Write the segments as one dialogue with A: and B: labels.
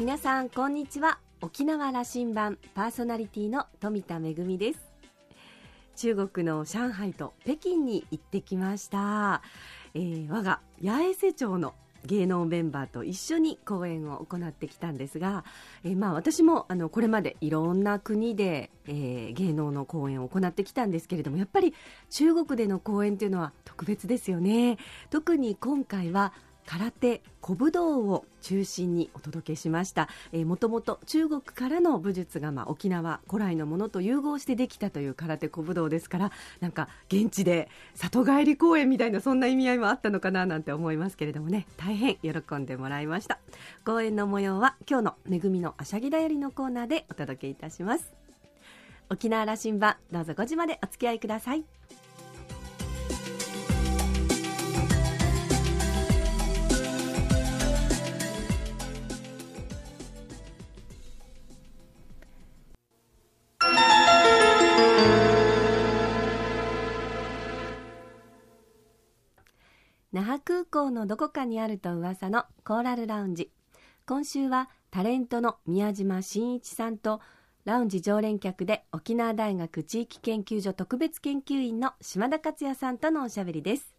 A: 皆さんこんにちは。沖縄羅針盤パーソナリティの富田恵です。中国の上海と北京に行ってきました、えー、我が八重瀬町の芸能メンバーと一緒に公演を行ってきたんですが、えー、まあ私もあのこれまでいろんな国で、えー、芸能の公演を行ってきたんですけれどもやっぱり中国での公演というのは特別ですよね。特に今回は空手古武道を中心にお届けしました。もともと中国からの武術が、まあ、沖縄古来のものと融合してできたという空手古武道ですからなんか現地で里帰り公演みたいなそんな意味合いもあったのかななんて思いますけれどもね。大変喜んでもらいました。公演の模様は今日の「めぐみのあしゃぎだより」のコーナーでお届けいたします。沖縄羅針盤どうぞ5時までお付き合いください。那覇空港のどこかにあると噂のコーラルラウンジ。今週はタレントの宮島真一さんとラウンジ常連客で沖縄大学地域研究所特別研究員の島田克也さんとのおしゃべりです。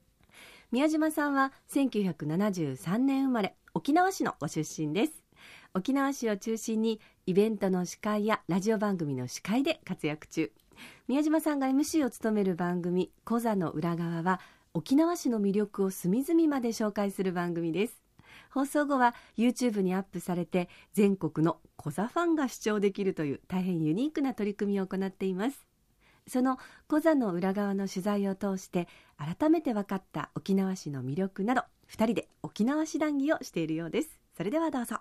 A: 宮島さんは1973年生まれ沖縄市のご出身です。沖縄市を中心にイベントの司会やラジオ番組の司会で活躍中。宮島さんが MC を務める番組「コザの裏側」は沖縄市の魅力を隅々まで紹介する番組です。放送後は YouTube にアップされて全国のコザファンが視聴できるという大変ユニークな取り組みを行っています。そのコザの裏側の取材を通して改めて分かった沖縄市の魅力など2人で沖縄市談義をしているようです。それではどうぞ。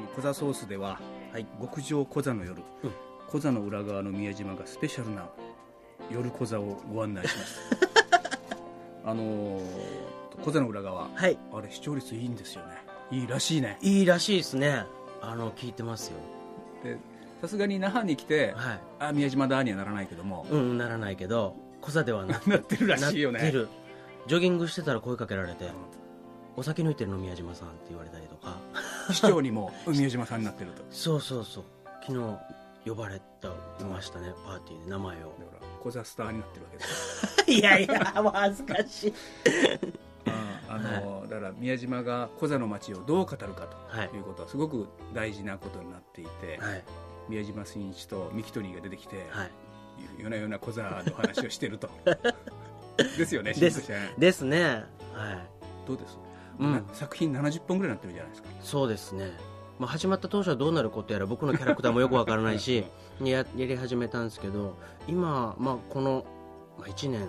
B: のコザソースでは、はい、極上コザの夜、うん、コザの裏側の宮島がスペシャルな夜コザをご案内します。あのー、コザの裏側、はい、あれ視聴率いいんですよね。いいらしいね。
C: いいらしいですね。あの聞いてますよ。
B: でさすがに那覇に来て、はい、あ宮島だにはならないけども。
C: うんならないけどコザではな
B: なってるらしいよね。
C: ジョギングしてたら声かけられて、うん。お酒抜いてるの宮島さんって言われたりとか
B: 市長にも宮島さんになってると。
C: そうそうそう。昨日呼ばれたいましたね。パーティーで名前を。だか
B: らコザスターになってるわけで
C: す。いやいやもう恥ずかしい。
B: あの、はい、だから宮島がコザの街をどう語るかとい。うことはすごく大事なことになっていて、はい、宮島真一とミキトニーが出てきて、はい、夜な夜なコザの話をしてると。ですよね
C: です。ですね。はい。
B: どうです？うん、作品70本ぐらいになってるじゃないですか。
C: そうですね、まあ、始まった当初はどうなることやら僕のキャラクターもよくわからないし ややり始めたんですけど今、まあ、この、まあ、1年で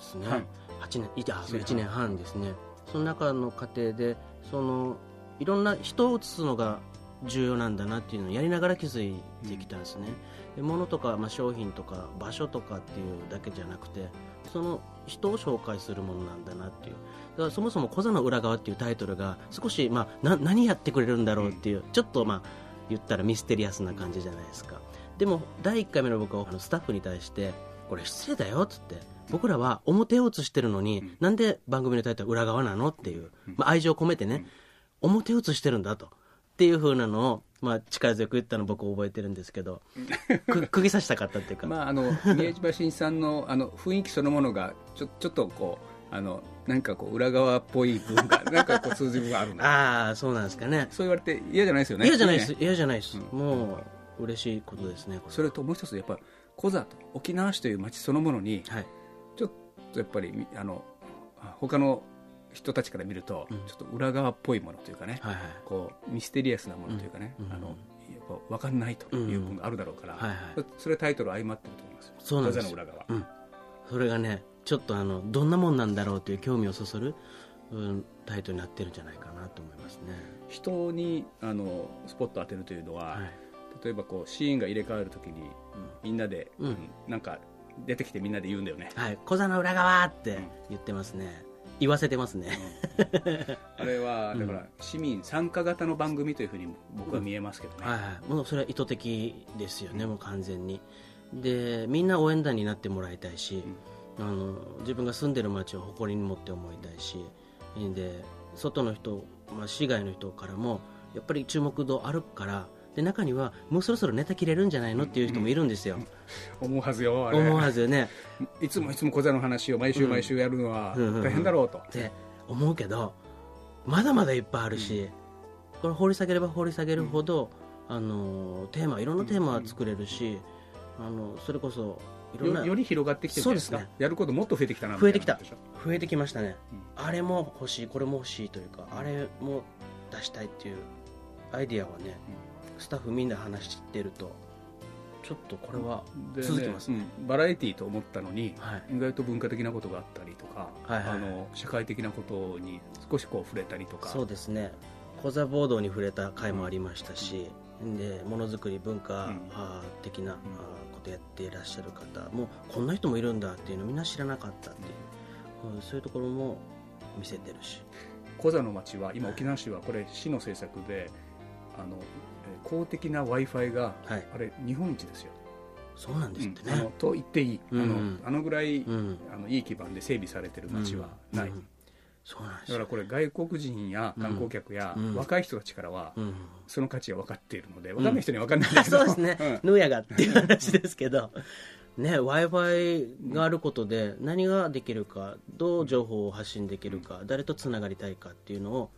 C: すね、はい、8年いあそう1年半ですね。その中の過程でそのいろんな人を映すのが重要なんだなっていうのをやりながら気づいてきたんですね、で物とか、まあ、商品とか場所とかっていうだけじゃなくてその人を紹介するものなんだなっていう。だからそもそも「小座の裏側」っていうタイトルが少し、まあ、な何やってくれるんだろうっていう、ちょっとまあ言ったらミステリアスな感じじゃないですか。でも第1回目の僕はあのスタッフに対してこれ失礼だよっつって僕らは表を映してるのに、うん、なんで番組のタイトル裏側なのっていう、まあ、愛情を込めてね、うん、表映してるんだとっていうふうなのを、まあ、力強く言ったの僕覚えてるんですけど く釘刺したかったっていうか、
B: まあ、あの宮島真さんのあの雰囲気そのものがちょちょっとこうあのなんかこう裏側っぽい部分が なんかこう通じる部分ある
C: ああそうなんですかね。
B: そう言われて嫌じゃないですよね。
C: 嫌じゃないです、嫌じゃないです、うん、もう嬉しいことですね
B: それともう一つやっぱコザと沖縄市という町そのものに、はい、ちょっとやっぱりあの他の人たちから見ると、ちょっと裏側っぽいものというかね、はいはい、こうミステリアスなものというかね、うん、あのやっぱ分かんないという部分があるだろうから、はいはい、それタイトル相まってると思います。よ
C: そうなんです裏側、うん、それがねちょっとあのどんなもんなんだろうという興味をそそる、うん、タイトルになってるんじゃないかなと思いますね。
B: 人にあのスポット当てるというのは、はい、例えばこうシーンが入れ替わるときに、みんなで、うん、なんか出てきてみんなで言うんだよね。
C: はい「小座の裏側」って言ってますね、言わせてますね、
B: あれはだから市民参加型の番組というふうに僕は見えますけどね、
C: はいはい、もうそれは意図的ですよね、もう完全に。でみんな応援団になってもらいたいし、あの自分が住んでる街を誇りに持って思いたいしで外の人、まあ、市外の人からもやっぱり注目度あるからで中にはもうそろそろネタ切れるんじゃないのっていう人もいるんですよ、
B: うん、思うはずよ
C: 思うはずよね。
B: いつもいつも小座の話を毎週毎週やるのは大変だろうと、
C: って思うけどまだまだいっぱいあるし、これ掘り下げれば掘り下げるほど、あのテーマいろんなテーマ作れるし、あのそれこそ
B: いろんなより広がってきてるんですか、ね、やることもっと増えてきたな
C: 増えてきた。増えてきましたね、うん、あれも欲しいこれも欲しいというかあれも出したいっていうアイディアはね、スタッフみんな話してるとちょっとこれは続きます。ね、ね
B: うん、バラエティーと思ったのに、はい、意外と文化的なことがあったりとか、はいはい、あの社会的なことに少しこう触れたりとか。
C: そうですね。小座暴動に触れた回もありましたし、うん、でものづくり文化、的な、ことやっていらっしゃる方もこんな人もいるんだっていうのみんな知らなかったっていう、うん、そういうところも見せてるし。
B: 小座の町は今沖縄市はこれ市の政策であの公的な w i f i が、はい、あれ日本一ですよ。
C: そうなんですってね、
B: うん、と言っていい、うん、あのあのぐらい、うん、あのいい基盤で整備されてる街はない、
C: そうなんです。
B: だからこれ外国人や観光客や若い人たちからは、その価値が分かっているので分かんない人には分かんないけど、
C: そうですね、ぬやがっていう話ですけど。ね w i f i があることで何ができるかどう情報を発信できるか、誰とつながりたいかっていうのを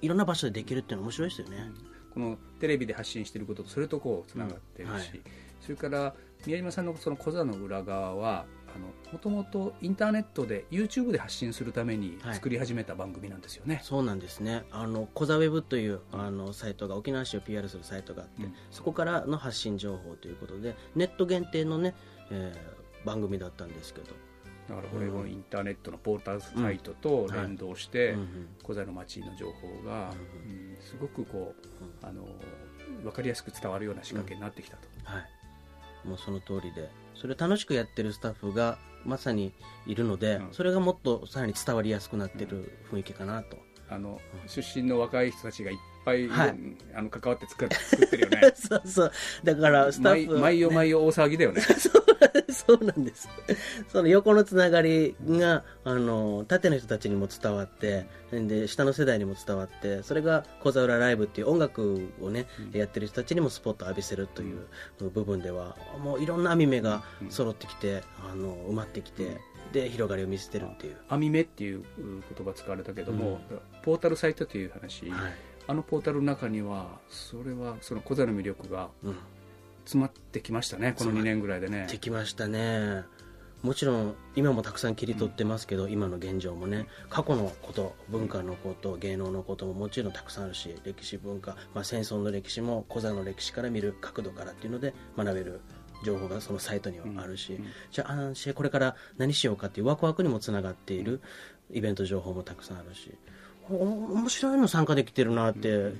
C: いろんな場所でできるっていうのは面白いですよね、
B: このテレビで発信していることとそれとこうつながってるし、うんはい、それから宮島さんのその小座の裏側はもともとインターネットで YouTube で発信するために作り始めた番組なんですよね、はい、
C: そうなんですね。あの小座ウェブというあのサイトが沖縄市を PR するサイトがあって、うん、そこからの発信情報ということでネット限定のね、えー、番組だったんですけど
B: だからこれをインターネットのポータルサイトと連動して、小座の町の情報が、うんすごくこう、あの分かりやすく伝わるような仕掛けになってきたと、
C: はい。もうその通りで。それを楽しくやってるスタッフがまさにいるので、それがもっとさらに伝わりやすくなってる雰囲気かなと、
B: あの出身の若い人たちがいっぱい、はい、あの関わって作 作ってるよね。
C: そうそう。だからスタッフ、
B: ね、毎夜毎夜大騒ぎだよね。
C: そうなんです。その横のつながりがあの縦の人たちにも伝わってで下の世代にも伝わってそれが「小座浦ライブ」っていう音楽をね、うん、やってる人たちにもスポット浴びせるという部分ではもういろんな網目が揃ってきて、あの埋まってきて、で広がりを見せてるっていう。
B: 網目っていう言葉使われたけども、うん、ポータルサイトという話、はい、あのポータルの中にはそれはその小座の魅力が詰まってきましたね、この2年ぐらいでね。
C: できましたね。もちろん今もたくさん切り取ってますけど、うん、今の現状もね過去のこと文化のこと芸能のことももちろんたくさんあるし歴史文化、まあ、戦争の歴史も小座の歴史から見る角度からっていうので学べる情報がそのサイトにはあるし、うんうん、じゃああこれから何しようかっていうワクワクにもつながっているイベント情報もたくさんあるし面白いの参加できてるなって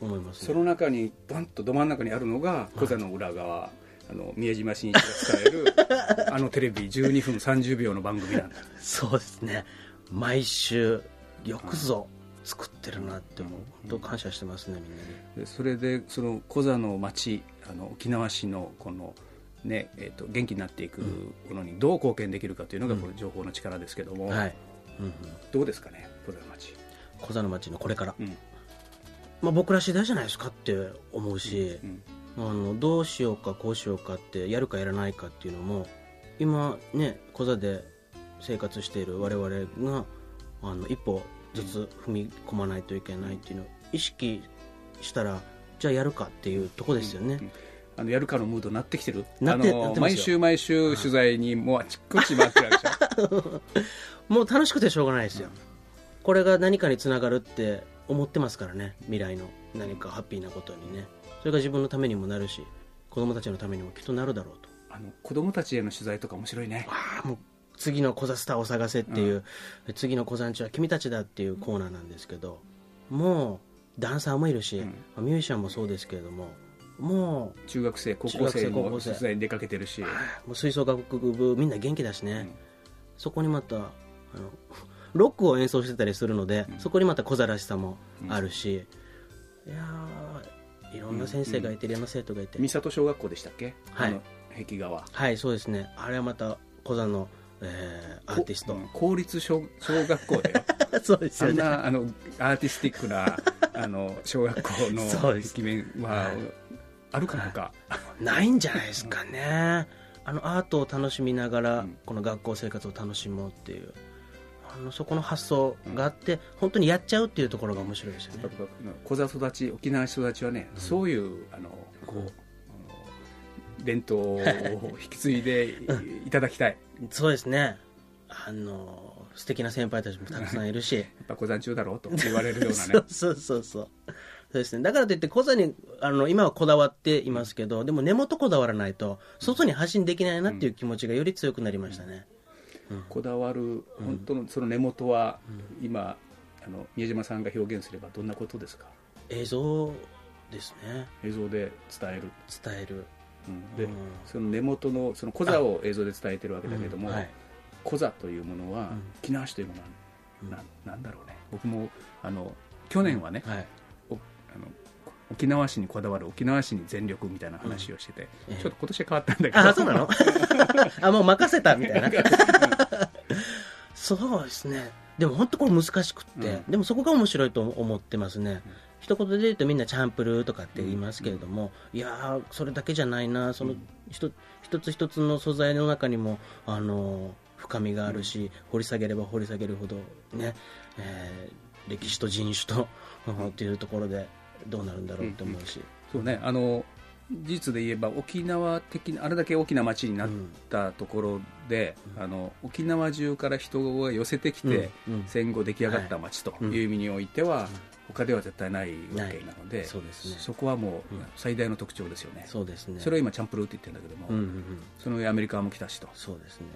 C: 思います、
B: ね、その中にバンとど真ん中にあるのが小座の裏側、はい、あの宮島真一が伝える あのテレビ12分30秒の番組なんだ。
C: そうですね。毎週よくぞ作ってるなって思う、本当感謝してますねみんな
B: にそれでその小座の町あの沖縄市のこのねえーと、元気になっていくものにどう貢献できるかというのがこの情報の力ですけども、うんはい。うんうん、どうですかね小座の町
C: 小座の町のこれから、うん、まあ、僕ら次第じゃないですかって思うし、うん、あのどうしようかこうしようかってやるかやらないかっていうのも今ね小座で生活している我々があの一歩ずつ踏み込まないといけないっていうのを意識したらじゃあやるかっていうとこですよね。
B: あのやるかのムードになってきてる。あの毎週毎週取材にもうあちこち回ってるでしょ
C: もう楽しくてしょうがないですよ、これが何かにつながるって思ってますからね。未来の何かハッピーなことにね。それが自分のためにもなるし子供たちのためにもきっとなるだろうと。
B: あの子供たちへの取材とか面白いね。
C: ああもう次の小座スターを探せっていう、うん、次の小座んちは君たちだっていうコーナーなんですけどもうダンサーもいるし、うん、ミュージシャンもそうですけれどもも
B: う中学生高校生も取材に出かけてるし。
C: もう吹奏楽部みんな元気だしね、うん、そこにまたあのロックを演奏してたりするので、そこにまた小座らしさもあるし、いやいろんな先生がいて、いろんな生徒がいて。
B: 三郷小学校でしたっけ？
C: はい。
B: 壁画は。
C: はいそうですね。あれはまた小座の、えー、アーティスト、
B: 公立小小学校で
C: そうですよね。
B: あんなあのアーティスティックな あの小学校の壁面はあるかなか、
C: ないんじゃないですかね。あのアートを楽しみながら、この学校生活を楽しもうっていうあのそこの発想があって、うん、本当にやっちゃうっていうところが面白いですよね。
B: 小座育ち沖縄育ちはね、うん、そういうあのこう、うん伝統を引き継いでいただきたい、
C: そうですね。あの素敵な先輩たちもたくさんいるし。やっ
B: ぱ小山中だろうと言われるようなね。
C: そうそうそうそう。ですね、だからといって小座にあの今はこだわっていますけどでも根元こだわらないと外に発信できないなっていう気持ちがより強くなりましたね、
B: うん、こだわる本当のその根元は、今あの宮島さんが表現すればどんなことですか？
C: 映像ですね。
B: 映像で伝える。
C: 伝える。
B: で、その根元のそのコザを映像で伝えてるわけだけども、コザというものは、沖縄市というものは、ななんだろうね。僕もあの去年はね、あの沖縄市にこだわる沖縄市に全力みたいな話をしてて、ちょっと今年は変わったんだけど。
C: あそうなの？あもう任せたみたいな。そうですね。でも本当これ難しくって、でもそこが面白いと思ってますね、一言で言うとみんなチャンプルーとかって言いますけれども、いやそれだけじゃないな。その一つ一つの素材の中にもあの深みがあるし、掘り下げれば掘り下げるほどね、えー、歴史と人種と っていうところでどうなるんだろうと思うし、
B: そうねあの事実で言えば沖縄的なあれだけ大きな町になったところで、うん、あの沖縄中から人が寄せてきて、うんうん、戦後出来上がった町とい。う意味においては、他では絶対ないわけなのでそうですね、そこはもう最大の特徴ですよね、
C: そうですね。
B: それは今チャンプルーって言ってるんだけども、うんうんうん、その上アメリカも来たしと。
C: そうですね。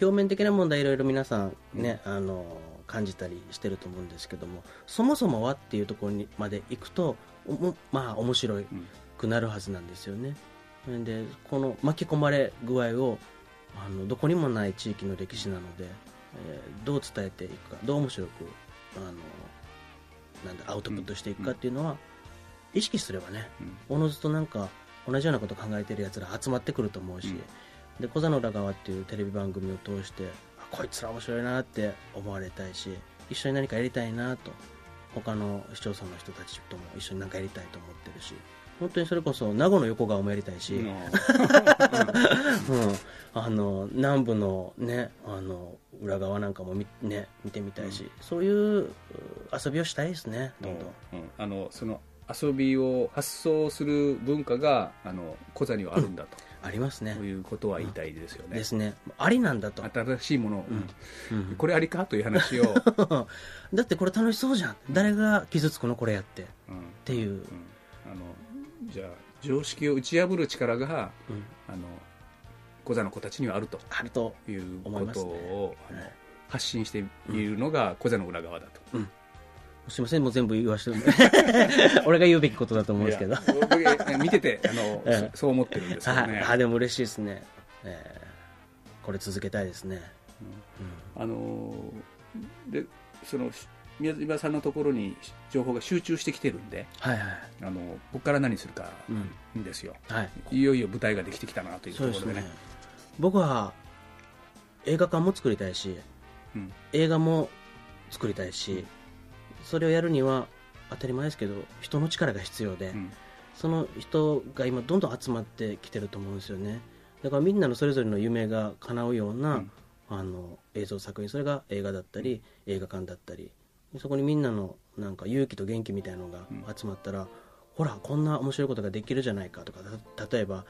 C: 表面的な問題いろいろ皆さんね、うん、あの感じたりしてると思うんですけどもそもそもはっていうところにまで行くとまあ面白くなるはずなんですよね、うん、でこの巻き込まれ具合をあのどこにもない地域の歴史なので、えー、どう伝えていくかどう面白くあのなんだアウトプットしていくかっていうのは、意識すればね、おのずとなんか同じようなこと考えてるやつら集まってくると思うし、で小座の裏側っていうテレビ番組を通してこいつら面白いなって思われたいし一緒に何かやりたいなと他の視聴者の人たちとも一緒に何かやりたいと思ってるし本当にそれこそ名護の横側もやりたいし、うん、あの南部のねあの裏側なんかも見,、ね、見てみたいし、うん、そういう遊びをしたいですねどんどん、
B: うん、あのその遊びを発想する文化があのコザにはあるんだと、
C: ありますね。
B: ということは言いたいですよね、
C: ですね。ありなんだと。
B: 新しいもの、これありか？という話を。
C: だってこれ楽しそうじゃん、誰が傷つくの？これやって、っていう、
B: あのじゃあ常識を打ち破る力が、あのコザの子たちにはあると。
C: あると
B: いうことを、ね、発信しているのがコザの裏側だと、うん、
C: すみませんもう全部言わして。俺が言うべきことだと思うんですけど。
B: 見ててあの、うん、そう思ってるんですけどね
C: あでも嬉しいですね、えー、これ続けたいですね、
B: うん、あのでその宮島さんのところに情報が集中してきてるんで、はいはい、あのここから何するかん。ですよ、うんはい、いよいよ舞台ができてきたなというところでね、ね、
C: 僕は映画館も作りたいし、うん、映画も作りたいし、うん、それをやるには当たり前ですけど人の力が必要で、うん、その人が今どんどん集まってきてると思うんですよね。だからみんなのそれぞれの夢が叶うような、あの映像作品。それが映画だったり映画館だったり。そこにみんなのなんか勇気と元気みたいなのが集まったら、うん、ほらこんな面白いことができるじゃないかとか。例えば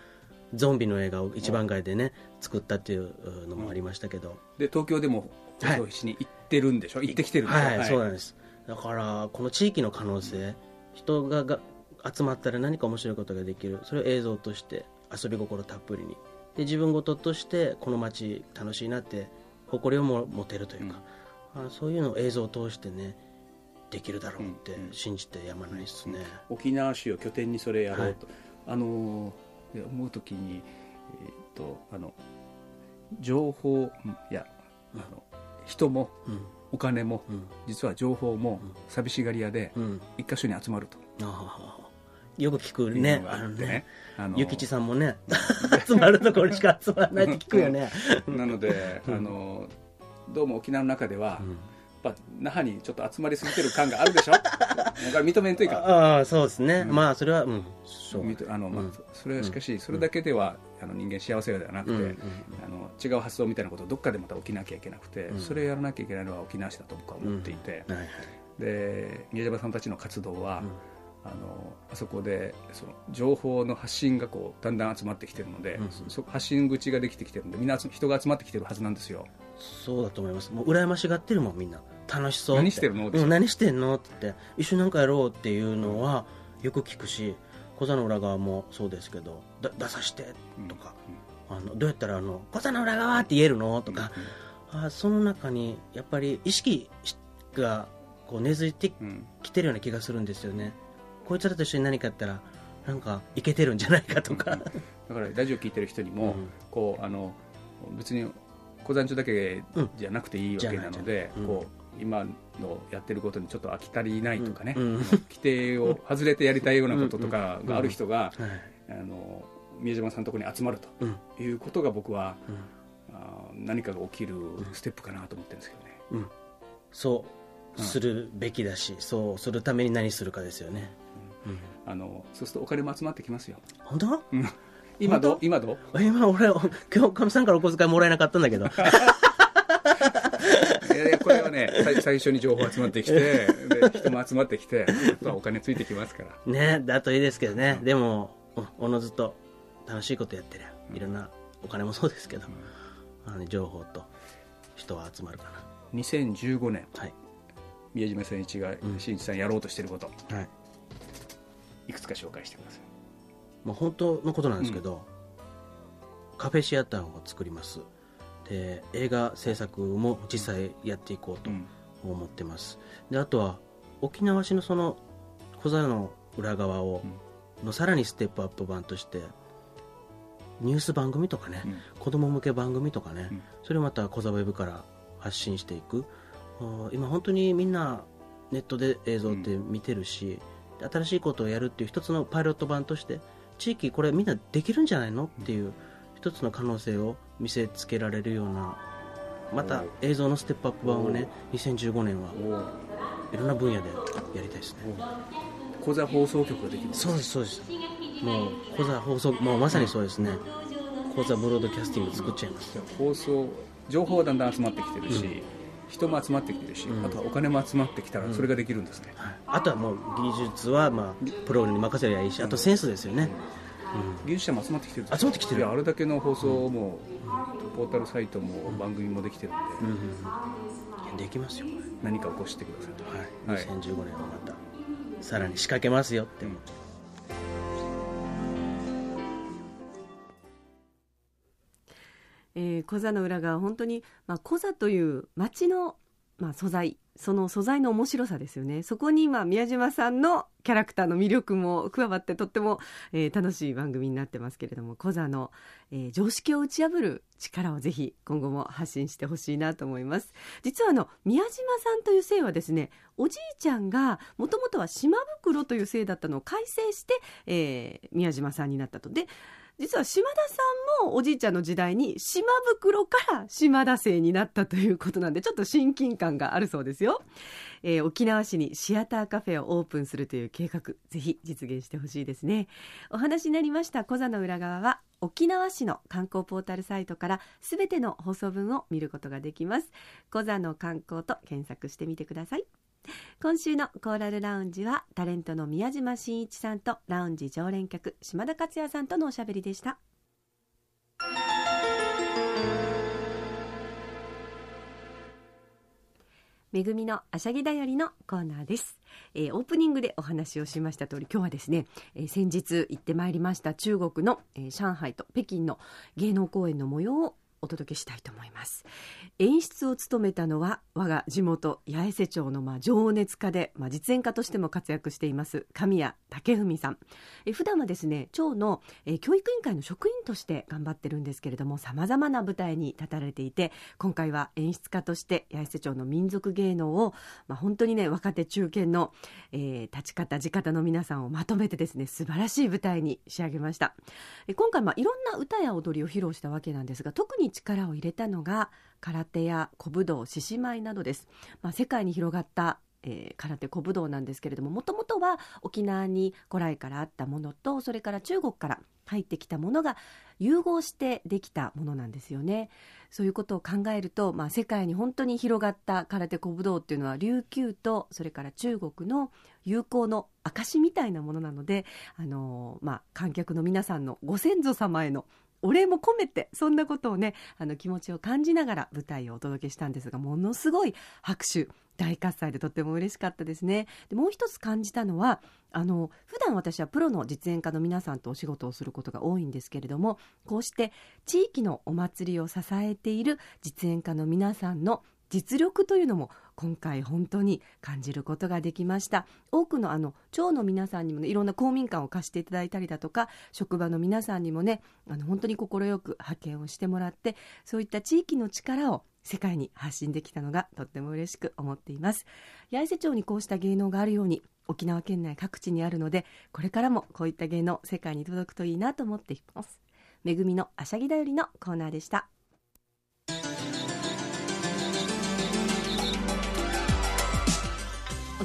C: ゾンビの映画を一番街でね、作ったっていうのもありましたけど、
B: で東京でも放送しに行ってるんでしょ、はい、行ってきてるんでしょ、
C: はい、はい、そうなんですだからこの地域の可能性人がが集まったら何か面白いことができる。それを映像として遊び心たっぷりに。で自分事としてこの街楽しいなって誇りをも持てるというか、あそういうのを映像を通してねできるだろうって信じてやまないですね、
B: うん、沖縄市を拠点にそれやろうと、はい、あの思う時に、えー、っとあの情報いやあの人もお金も、実は情報も寂しがり屋で、一箇所に集まると。
C: よく聞くね。あのね。あの、ゆきちさんもね、集まるところしか集まらないって聞くよね。
B: なので、あの、どうも沖縄の中では、ぱ那覇にちょっと集まりすぎてる感があるでしょ？だから認めんといか
C: ああそうですね、うん、まあそれはうん
B: そう。あの、まあ、それはしかし、それだけではあの人間幸せではなくて、あの違う発想みたいなことをどっかでまた起きなきゃいけなくて、それをやらなきゃいけないのは沖縄市だと僕は思っていて、で宮島さんたちの活動は、あのあそこでその情報の発信がこうだんだん集まってきてるので、うん、発信口ができてきてるのでみんな人が集まってきてるはずなんですよ。
C: そうだと思います。もう羨ましがってるもんみんな楽しそう
B: 何してるの、
C: うん、何してんの？って。一緒になんかやろうっていうのはよく聞くし小座の裏側もそうですけどだ出さしてとか、うん、あのどうやったらあの「小座の裏側」って言えるの？とか、うん、あその中にやっぱり意識がこう根付いてきてるような気がするんですよね、こいつらと一緒に何かやったらなんかいけてるんじゃないかとか、だ
B: からラジオ聞いてる人にも、こうあの別に小山町だけじゃなくていいわけなので、こう今のやってることにちょっと飽き足りないとかね、うん規定を外れてやりたいようなこととかがある人が、あの宮島さんのところに集まるということが僕は、あ何かが起きるステップかなと思ってるんですけどね。
C: そうするべきだし、そうするために何するかですよね。
B: あのそうするとお金も集まってきますよ。
C: 本当？
B: 今ど？今ど？
C: 今俺今日かみさんからお小遣いもらえなかったんだけど。
B: これはね最初に情報集まってきてで人も集まってきてお金ついてきますから。
C: ねだといいですけどね、でもおのずと楽しいことやってりゃいろんなお金もそうですけど、うん、あの情報と人は集まるかな。
B: 2015年、はい、宮島千一が新一さんやろうとしてること、はい、いくつか紹介してください、
C: まあ、本当のことなんですけど、うん、カフェシアターを作りますで映画制作も実際やっていこうと思ってます、であとは沖縄市のその小座の裏側を、のさらにステップアップ版としてニュース番組とかね、うん、子供向け番組とかね、うん、それをまた小座ウェブから発信していく。今本当にみんなネットで映像って見てるし、うん、新しいことをやるっていう一つのパイロット版として地域これみんなできるんじゃないのっていう一つの可能性を見せつけられるようなまた映像のステップアップ版をね2015年はいろんな分野でやりたいですね。
B: 小座放送局ができる
C: そうですそうです。もう小座放送もうまさにそうですね。小座ブロードキャスティング作っちゃいます。
B: 放送情報はだんだん集まってきてるし、うん、人も集まってきてるし、うん、あとはお金も集まってきたらそれができるんですね、
C: うんはい、あとはもう技術はまあプロに任せりゃいいしあとセンスですよね、
B: 技術者も集まってきてる
C: 集まってきてる。
B: あれだけの放送も、ポータルサイトも番組もできてるん
C: で、できますよ
B: 何か起こしてくだ
C: さい、はい、2015年はまたさらに仕掛けますよって。思って、
A: えー、コザの裏側本当に、まあ、コザという街の、まあ、素材その素材の面白さですよね。そこに今宮島さんのキャラクターの魅力も加わってとっても、えー、楽しい番組になってますけれどもコザの、えー、常識を打ち破る力をぜひ今後も発信してほしいなと思います。実はあの宮島さんという姓はですねおじいちゃんがもともとは島袋という姓だったのを改正して、えー、宮島さんになったと。で実は島田さんもおじいちゃんの時代に島袋から島田姓になったということなんでちょっと親近感があるそうですよ、えー、沖縄市にシアターカフェをオープンするという計画ぜひ実現してほしいですね。お話になりました小座の裏側は沖縄市の観光ポータルサイトからすべての放送分を見ることができます。小座の観光と検索してみてください。今週のコーラルラウンジはタレントの宮島真一さんとラウンジ常連客島田克也さんとのおしゃべりでした。めぐみのあしゃぎだよりのコーナーです、えー、オープニングでお話をしました通り今日はですね、えー、先日行ってまいりました中国の、えー、上海と北京の芸能公演の模様をお届けしたいと思います。演出を務めたのは我が地元八重瀬町のまあ情熱家で、まあ、実演家としても活躍しています神谷武文さん。え普段はですね町のえ教育委員会の職員として頑張ってるんですけれどもさまざまな舞台に立たれていて今回は演出家として八重瀬町の民族芸能を、まあ、本当にね若手中堅の、えー、立ち方地方の皆さんをまとめてですね素晴らしい舞台に仕上げました。え今回まあいろんな歌や踊りを披露したわけなんですが特に力を入れたのが空手や小武道獅子舞などです、まあ、世界に広がったえー、空手小武道なんですけれどももともとは沖縄に古来からあったものとそれから中国から入ってきたものが融合してできたものなんですよね。そういうことを考えると、まあ、世界に本当に広がった空手古武道っていうのは琉球とそれから中国の友好の証みたいなものなので、あのー、まあ、観客の皆さんのご先祖様へのお礼も込めてそんなことをねあの気持ちを感じながら舞台をお届けしたんですがものすごい拍手大喝采でとっても嬉しかったですね。でもう一つ感じたのはあの普段私はプロの実演家の皆さんとお仕事をすることが多いんですけれどもこうして地域のお祭りを支えている実演家の皆さんの実力というのも今回本当に感じることができました。多くのあの町の皆さんにもねいろんな公民館を貸していただいたりだとか職場の皆さんにもねあの本当に快く派遣をしてもらってそういった地域の力を世界に発信できたのがとっても嬉しく思っています。八重瀬町にこうした芸能があるように沖縄県内各地にあるのでこれからもこういった芸能世界に届くといいなと思っています。めぐみのあしゃぎだよりのコーナーでした。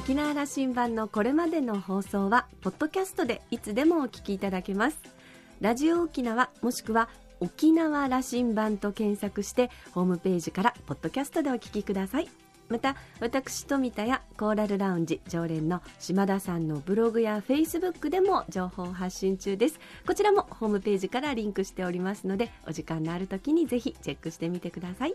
A: 沖縄羅針盤のこれまでの放送はポッドキャストでいつでもお聞きいただけます。ラジオ沖縄もしくは沖縄羅針盤と検索してホームページからポッドキャストでお聞きください。また私富田やコーラルラウンジ常連の島田さんのブログやフェイスブックでも情報発信中です。こちらもホームページからリンクしておりますのでお時間のある時にぜひチェックしてみてください。